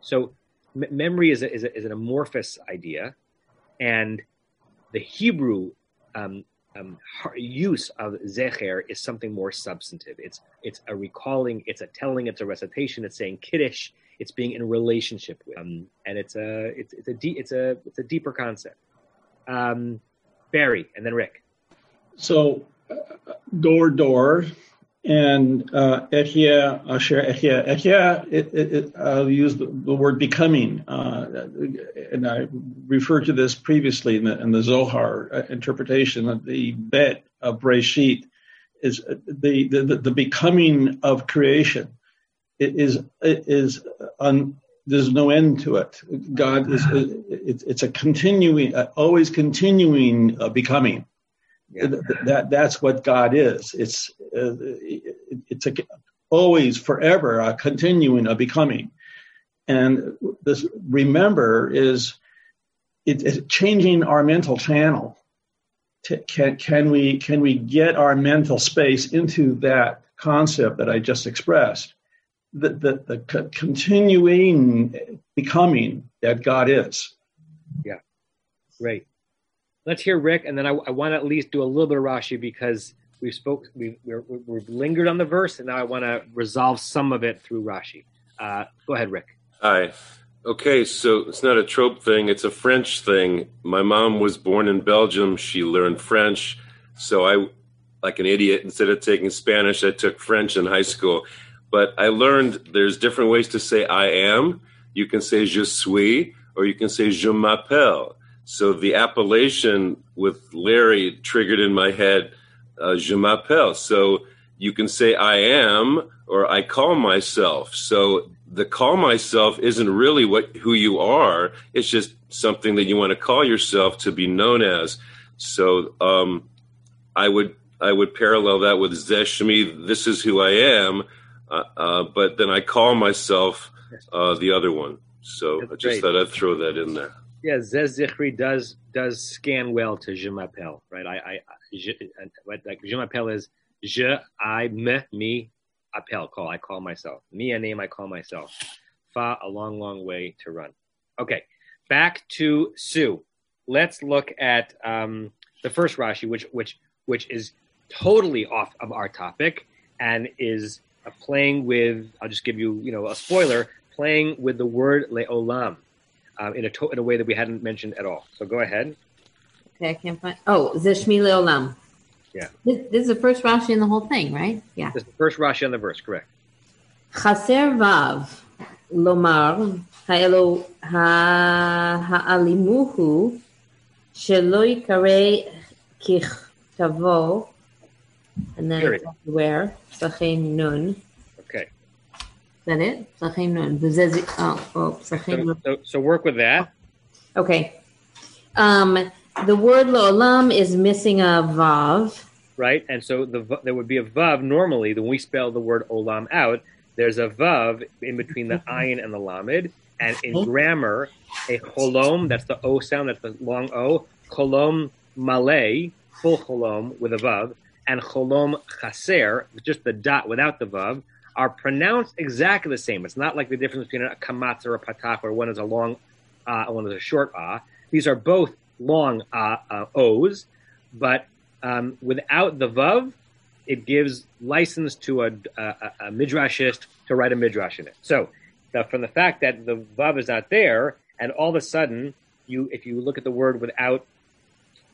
So, m- memory is a, is, a, is an amorphous idea, and the Hebrew um, um, use of zecher is something more substantive. It's it's a recalling, it's a telling, it's a recitation, it's saying kiddush, it's being in relationship with, um, and it's a it's it's a it's a it's a deeper concept. Um, Barry and then Rick. So, uh, door door and uh, Ehyeh, Asher Ehyeh. Ehyeh, I'll use the, the word becoming. Uh, and I referred to this previously in the, in the Zohar uh, interpretation of the bet of Breshit is the, the, the becoming of creation. It is, it is un, there's no end to it. God is, it, it's a continuing, always continuing uh, becoming. Yeah. That that's what God is. It's uh, it's a, always forever a continuing a becoming, and this remember is it, it's changing our mental channel. Can can we can we get our mental space into that concept that I just expressed? The the, the continuing becoming that God is. Yeah, great let's hear Rick, and then I, I want to at least do a little bit of Rashi because we've spoke we're, we've lingered on the verse, and now I want to resolve some of it through Rashi. Uh, go ahead, Rick. Hi. Okay, so it's not a trope thing, it's a French thing. My mom was born in Belgium. She learned French. So I, like an idiot, instead of taking Spanish, I took French in high school. But I learned there's different ways to say I am. You can say je suis, or you can say je m'appelle. So the appellation with Larry triggered in my head uh, je m'appelle. So you can say I am or I call myself. So the call myself isn't really what who you are. It's just something that you want to call yourself to be known as. So um, I would I would parallel that with Zeshmi. This is who I am, uh, uh, but then I call myself uh, the other one. So That's I just great. thought I'd throw that in there. Yeah, Zez Zichri does does scan well to Je m'appelle, right? I, I, je, like Je m'appelle is Je, I, me, me, appel, call. I call myself. Me, a name, I call myself. Fa, a long, long way to run. Okay, back to Sue. Let's look at um, the first Rashi, which which which is totally off of our topic and is playing with. I'll just give you you know a spoiler. Playing with the word leolam uh, in a to- in a way that we hadn't mentioned at all. So go ahead. Okay, I can't find. Oh, Zeshmi leolam. Yeah. This, this, is the first Rashi in the whole thing, right? Yeah. This is the first Rashi on the verse, correct. Chaser vav lomar ha'elo ha'alimuhu shelo yikare kichtavo and then where Sachem Nun. That it? Nun. Oh, oh, Nun. So, so work with that. Okay. Um, the word Lo'olam is missing a Vav. Right. And so the there would be a Vav normally when we spell the word Olam out. There's a Vav in between the Ayin and the Lamed. And in grammar, a Cholom, that's the O sound, that's the long O. Cholom Malay, full Cholom with a Vav and cholom chaser, just the dot without the vav, are pronounced exactly the same. It's not like the difference between a kamatz or a patach, where one is a long ah uh, one is a short ah. These are both long ah uh, o's, but um, without the vav, it gives license to a, a, a, midrashist to write a midrash in it. So, the, from the fact that the vav is not there, and all of a sudden, you if you look at the word without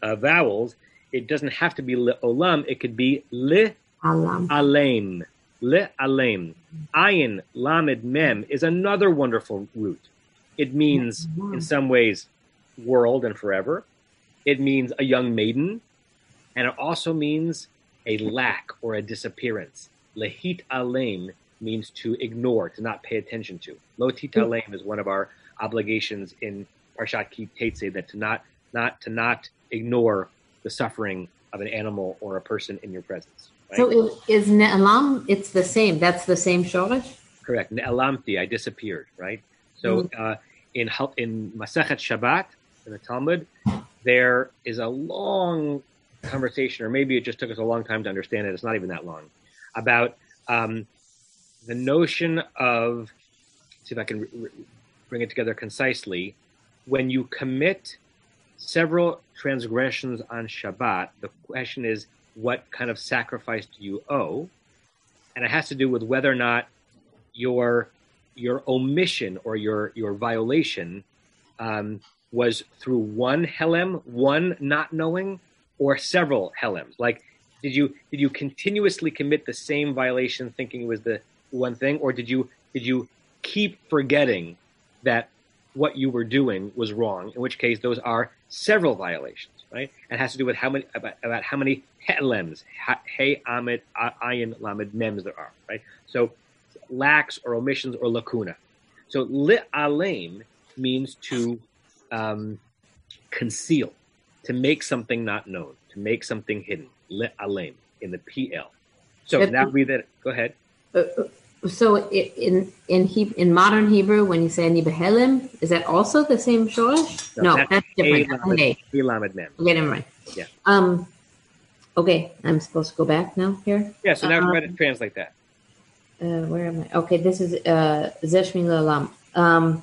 uh, vowels, it doesn't have to be le olam. It could be le alem. Le alem. Ayin lamed mem is another wonderful root. It means, in some ways, world and forever. It means a young maiden, and it also means a lack or a disappearance. Lehit alem means to ignore, to not pay attention to. Lotit hmm. alem is one of our obligations in Parshat Ki Tetzei, that to not not to not ignore the suffering of an animal or a person in your presence. Right? So is, is ne'alam, it's the same. That's the same shoresh? Correct. Ne'alamti, I disappeared, right? So mm-hmm. uh, in in Masechet Shabbat, in the Talmud, there is a long conversation, or maybe it just took us a long time to understand it. It's not even that long, about um, the notion of, see if I can re- bring it together concisely, when you commit several transgressions on Shabbat, the question is, what kind of sacrifice do you owe? And it has to do with whether or not your your omission or your your violation um, was through one helem, one not knowing, or several helems. Like, did you did you continuously commit the same violation, thinking it was the one thing, or did you did you keep forgetting that what you were doing was wrong? In which case, those are several violations, right? And has to do with how many about, about how many helems, hey amid ayin lamed mems there are, right? So lacks or omissions or lacuna. So li alem means to um, conceal, to make something not known, to make something hidden. Li alem in the PL. So now read that. Go ahead. Uh, so in in he, in modern Hebrew, when you say nibehelim, is that also the same shoresh? No, no that's, that's different. A lamed mem. Okay, never mind. Yeah. Um. Okay, I'm supposed to go back now here. Yeah. So now um, try to translate that. Uh, where am I? Okay, this is uh, zeshmi lalam. Um.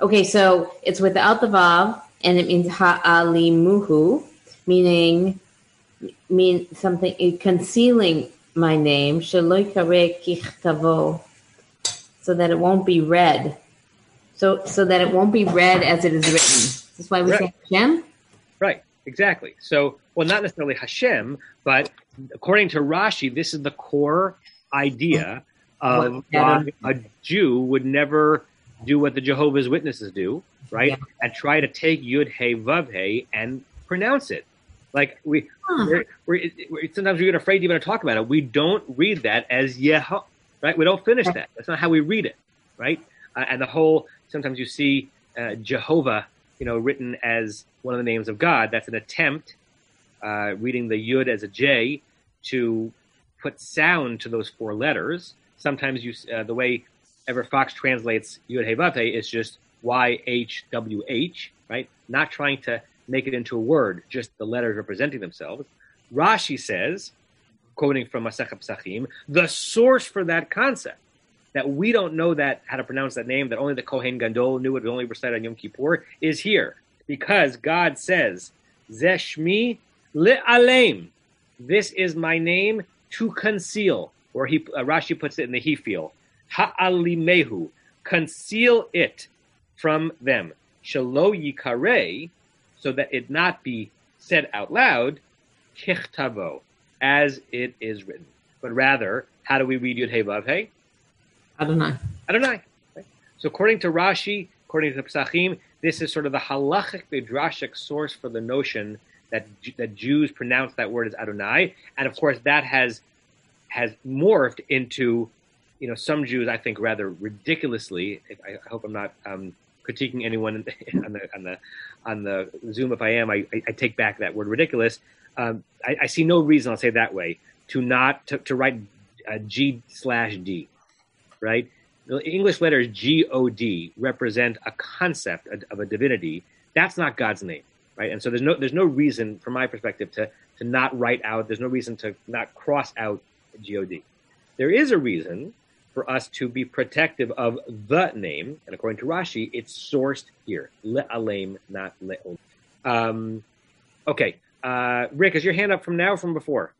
Okay, so it's without the vav, and it means ha'alimuhu, meaning mean something concealing my name, so that it won't be read. So so that it won't be read as it is written. That's why we right. say Hashem. Right. Exactly. So, well, not necessarily Hashem, but according to Rashi, this is the core idea of why a Jew would never do what the Jehovah's Witnesses do, right? Yeah. And try to take Yud Hey Vav Hey and pronounce it. Like we, huh. we're, we're, we're, sometimes we get afraid to even talk about it. We don't read that as Yeho, right? We don't finish that. That's not how we read it, right? Uh, and the whole sometimes you see uh, Jehovah, you know, written as one of the names of God. That's an attempt, uh, reading the Yud as a J, to put sound to those four letters. Sometimes you, uh, the way Everett Fox translates Yud Hey Vav Hey is just Y H W H, right? Not trying to make it into a word, just the letters representing themselves. Rashi says, quoting from Masechet Pesachim, the source for that concept that we don't know that how to pronounce that name, that only the Kohen Gadol knew it, only recite on Yom Kippur, is here because God says, Zeshmi le'alem. This is my name to conceal, or he uh, Rashi puts it in the hif'il. Ha'alimehu, conceal it from them. Shalo yikare, so that it not be said out loud, kichtavo, as it is written. But rather, how do we read Yud Hey Vav Hey? Adonai. Adonai. Right? So according to Rashi, according to the Pesachim, this is sort of the halachic the drashic source for the notion that that Jews pronounce that word as Adonai, and of course that has has morphed into, you know, some Jews I think rather ridiculously. I hope I'm not um, critiquing anyone *laughs* on the on the on the Zoom. If I am, I, I take back that word ridiculous. Um, I, I, see no reason, I'll say that way, to not to, to write uh, G slash D, right? The English letters G O D represent a concept of a divinity. That's not God's name, right? And so there's no there's no reason, from my perspective, to to not write out. There's no reason to not cross out G O D. There is a reason for us to be protective of the name, and according to Rashi, it's sourced here, le'alem, not le'ol. Um, okay, uh, Rick, is your hand up from now or from before?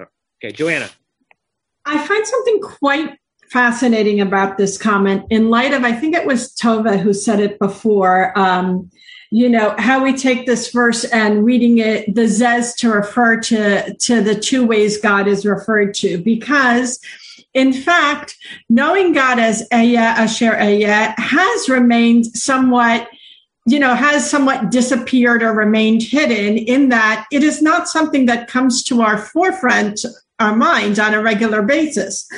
Oh, okay, Joanna. I find something quite fascinating about this comment in light of, I think it was Tova who said it before. Um, you know how we take this verse and reading it the zez to refer to to the two ways god is referred to because in fact, knowing God as Ehyeh Asher Ehyeh has remained somewhat you know, has somewhat disappeared or remained hidden in that it is not something that comes to our forefront, our minds on a regular basis.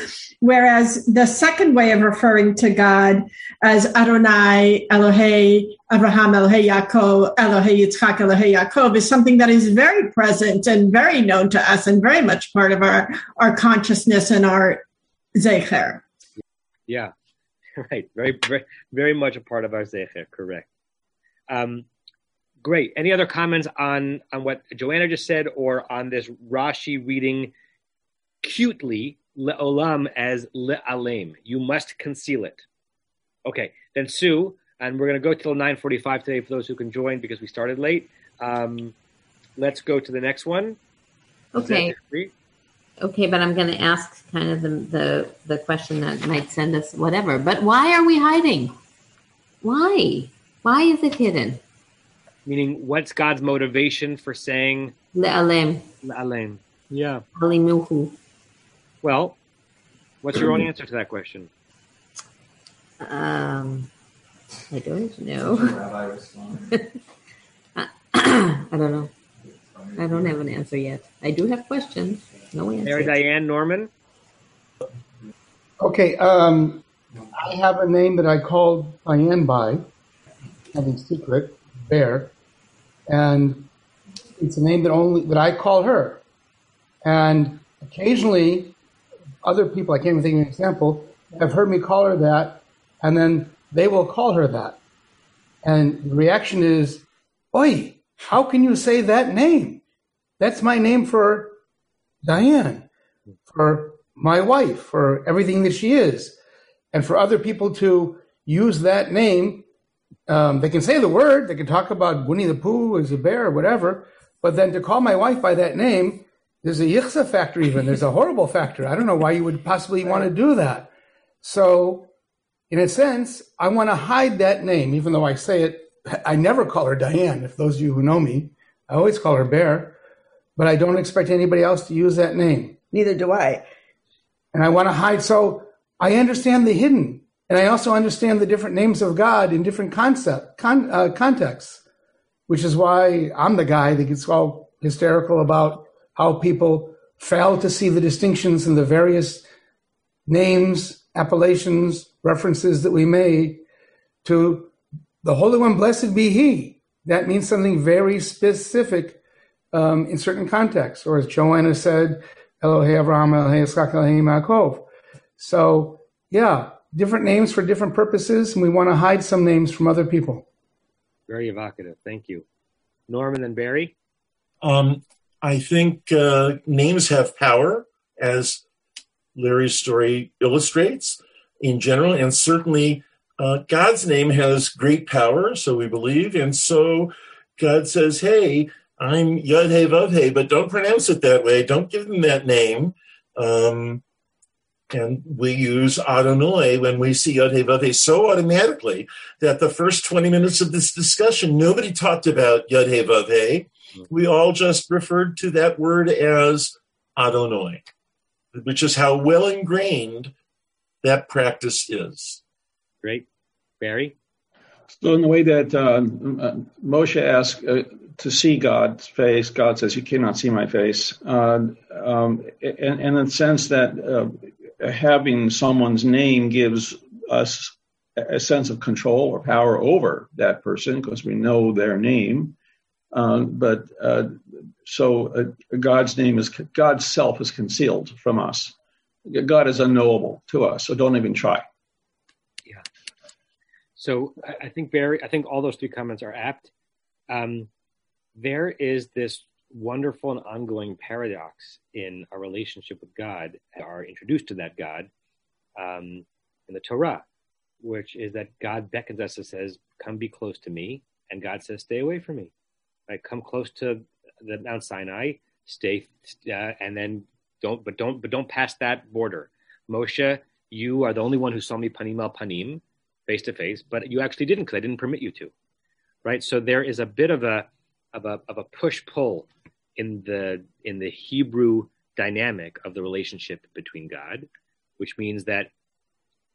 Whereas the second way of referring to God as Adonai, Elohei, Abraham, Elohei Yaakov, Elohei Yitzchak, Elohei Yaakov is something that is very present and very known to us and very much part of our, our consciousness and our Zecher. Yeah, *laughs* right. Very, very, very much a part of our Zecher, correct. Um, great. Any other comments on, on what Joanna just said or on this Rashi reading cutely le'olam as le'alem? You must conceal it. Okay, then Sue, and we're going to go till 9.45 today for those who can join because we started late. Um, let's go to the next one. Okay. Okay, but I'm going to ask kind of the, the the question that might send us whatever. But why are we hiding? Why? Why is it hidden? Meaning, what's God's motivation for saying le'alem? Le'alem. Yeah. Alimuhu. Well, what's your own answer to that question? Um, I don't know. *coughs* I don't know. I don't have an answer yet. I do have questions. No answer. Mary Diane Norman. Okay, um, I have a name that I called Diane by, having secret, Bear, and it's a name that only that I call her. And occasionally, other people, I can't even think of an example, have heard me call her that, and then they will call her that. And the reaction is, Oi, how can you say that name? That's my name for Diane, for my wife, for everything that she is. And for other people to use that name, um, they can say the word, they can talk about Winnie the Pooh as a bear or whatever, but then to call my wife by that name, there's a yichsa factor even. There's a horrible factor. I don't know why you would possibly want to do that. So in a sense, I want to hide that name, even though I say it. I never call her Diane. If those of you who know me, I always call her Bear, but I don't expect anybody else to use that name. Neither do I. And I want to hide. So I understand the hidden, and I also understand the different names of God in different concept con, uh, contexts, which is why I'm the guy that gets all hysterical about how people fail to see the distinctions in the various names, appellations, references that we made to the Holy One, blessed be He. That means something very specific um, in certain contexts. Or as Joanna said, Elohei Avraham, Elohei Yitzchak, Elohei Yaakov. So, yeah, different names for different purposes, and we want to hide some names from other people. Very evocative. Thank you. Norman and Barry? Um, I think uh, names have power, as Larry's story illustrates in general, and certainly uh, God's name has great power, so we believe. And so God says, hey, I'm Yud He Vav He, but don't pronounce it that way. Don't give them that name. Um, and we use Adonai when we see Yod He Vav He so automatically that the first 20 minutes of this discussion, nobody talked about Yod He Vav He. We all just referred to that word as Adonai, which is how well ingrained that practice is. Great. Barry? So, in the way that uh, Moshe asked uh, to see God's face, God says, You cannot see my face. Uh, um, and, and, in the sense that uh, having someone's name gives us a sense of control or power over that person because we know their name. Uh, but uh, so God's name is, God's self is concealed from us. God is unknowable to us, so don't even try. Yeah. So I think very, I think all those three comments are apt. Um, there is this wonderful and ongoing paradox in our relationship with God, are introduced to that God um, in the Torah, which is that God beckons us and says, "Come, be close to me," and God says, "Stay away from me." Right? Come close to the Mount Sinai, stay, uh, and then don't, but don't, but don't pass that border. Moshe, you are the only one who saw me panim al panim, face to face, but you actually didn't because I didn't permit you to, right? So there is a bit of a of a of a push pull in the in the Hebrew dynamic of the relationship between God, which means that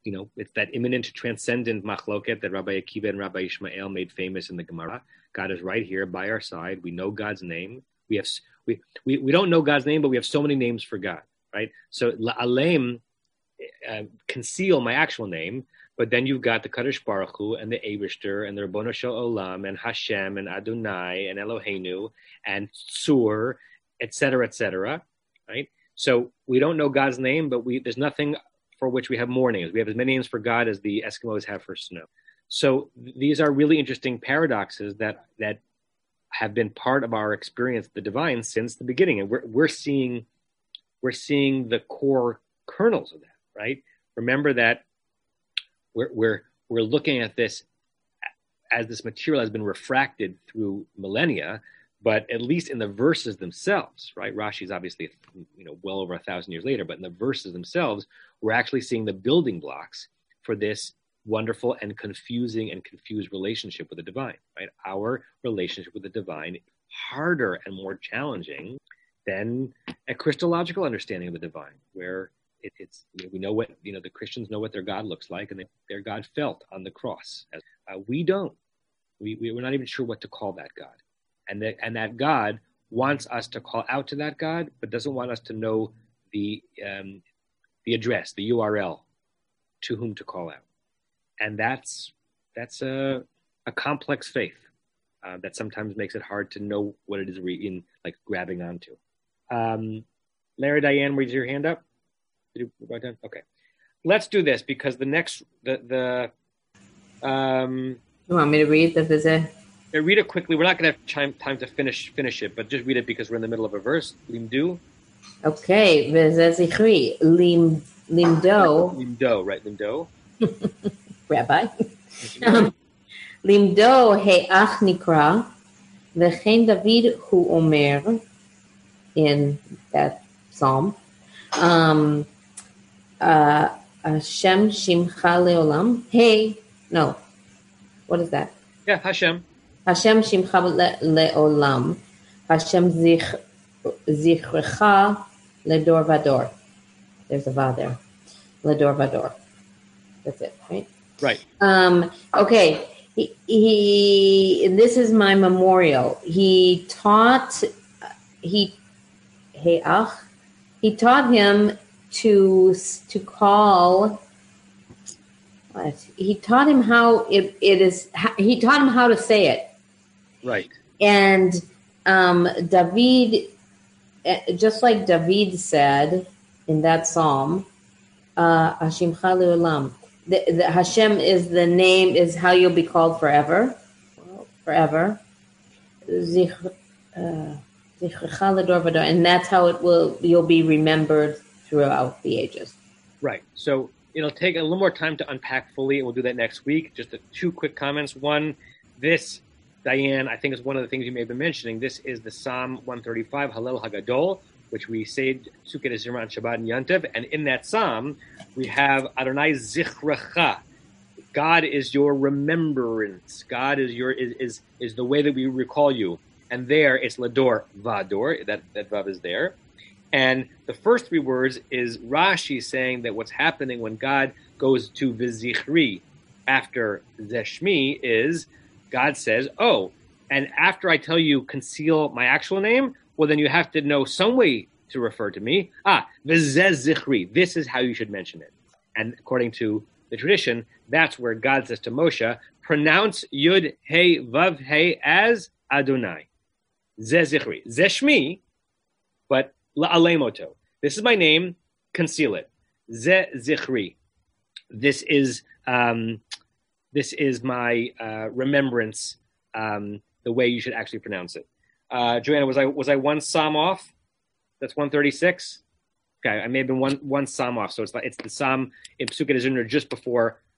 you know it's that immanent transcendent machloket that Rabbi Akiva and Rabbi Ishmael made famous in the Gemara. God is right here by our side. We know God's name. We have we, we, we don't know God's name, but we have so many names for God, right? So Alem uh, conceal my actual name, but then you've got the Kadosh Baruch Hu and the Abishter and the Rabbanu Olam and Hashem and Adonai and Eloheinu and Sur, etc., etc. right? So we don't know God's name, but we there's nothing for which we have more names. We have as many names for God as the Eskimos have for snow. So these are really interesting paradoxes that that have been part of our experience the divine since the beginning and we're, we're seeing we're seeing the core kernels of that right remember that we're we're we're looking at this as this material has been refracted through millennia but at least in the verses themselves right rashi's obviously you know well over a thousand years later but in the verses themselves we're actually seeing the building blocks for this wonderful and confusing and confused relationship with the divine, right? Our relationship with the divine harder and more challenging than a Christological understanding of the divine, where it, it's you know, we know what you know the Christians know what their God looks like and they, their God felt on the cross. Uh, we don't. We, we we're not even sure what to call that God, and that and that God wants us to call out to that God, but doesn't want us to know the um, the address, the URL to whom to call out and that's that's a a complex faith uh, that sometimes makes it hard to know what it is we in like grabbing onto. Um, Larry Diane, raise your hand up. Did you write down? Okay, let's do this because the next the the um. You want me to read the visit? Yeah, read it quickly. We're not going to have time, time to finish finish it, but just read it because we're in the middle of a verse. Limdu. Okay, v'zezichri lim limdo. Limdo, right? Limdo. *laughs* Rabbi. לימדו האח נקרא, וכן דוד הוא אומר, in that psalm, um, uh, Hashem Shimcha Leolam. Hey, no. What is that? Yeah, Hashem. Hashem Shimcha Leolam. Hashem Zich, Zichrecha Ledor Vador. There's a Va there. Ledor Vador. That's it, right? Right. Um, okay. He, he, this is my memorial. He taught, he, hey, ach, he taught him to, to call, what? He taught him how it, it is, he taught him how to say it. Right. And um, David, eh, just like David said in that psalm, uh, Chalu the, the Hashem is the name, is how you'll be called forever. Forever. Zich, uh, and that's how it will you'll be remembered throughout the ages. Right. So it'll take a little more time to unpack fully, and we'll do that next week. Just two quick comments. One, this Diane, I think is one of the things you may have been mentioning. This is the Psalm 135, Hallel Hagadol, which we say Pesukei Dezimra on Shabbat and Yantav. And in that psalm, we have Adonai Zichrecha. God is your remembrance. God is your is, is is the way that we recall you. And there it's Lador Vador. That that Vav is there. And the first three words is Rashi saying that what's happening when God goes to Vizichri after Zeshmi is God says, Oh, and after I tell you conceal my actual name, well, then you have to know some way to refer to me. Ah, v'zez zichri. This is how you should mention it. And according to the tradition, that's where God says to Moshe, pronounce Yud Hey Vav Hey as Adonai. Zez zichri. Zeshmi, but la'alemoto. This is my name. Conceal it. Ze zichri. This is um, this is my uh, remembrance. Um, the way you should actually pronounce it. Uh, Joanna, was I was I one psalm off? That's one thirty six. Okay, I may have been one one psalm off. So it's like it's the psalm in Dezimra just before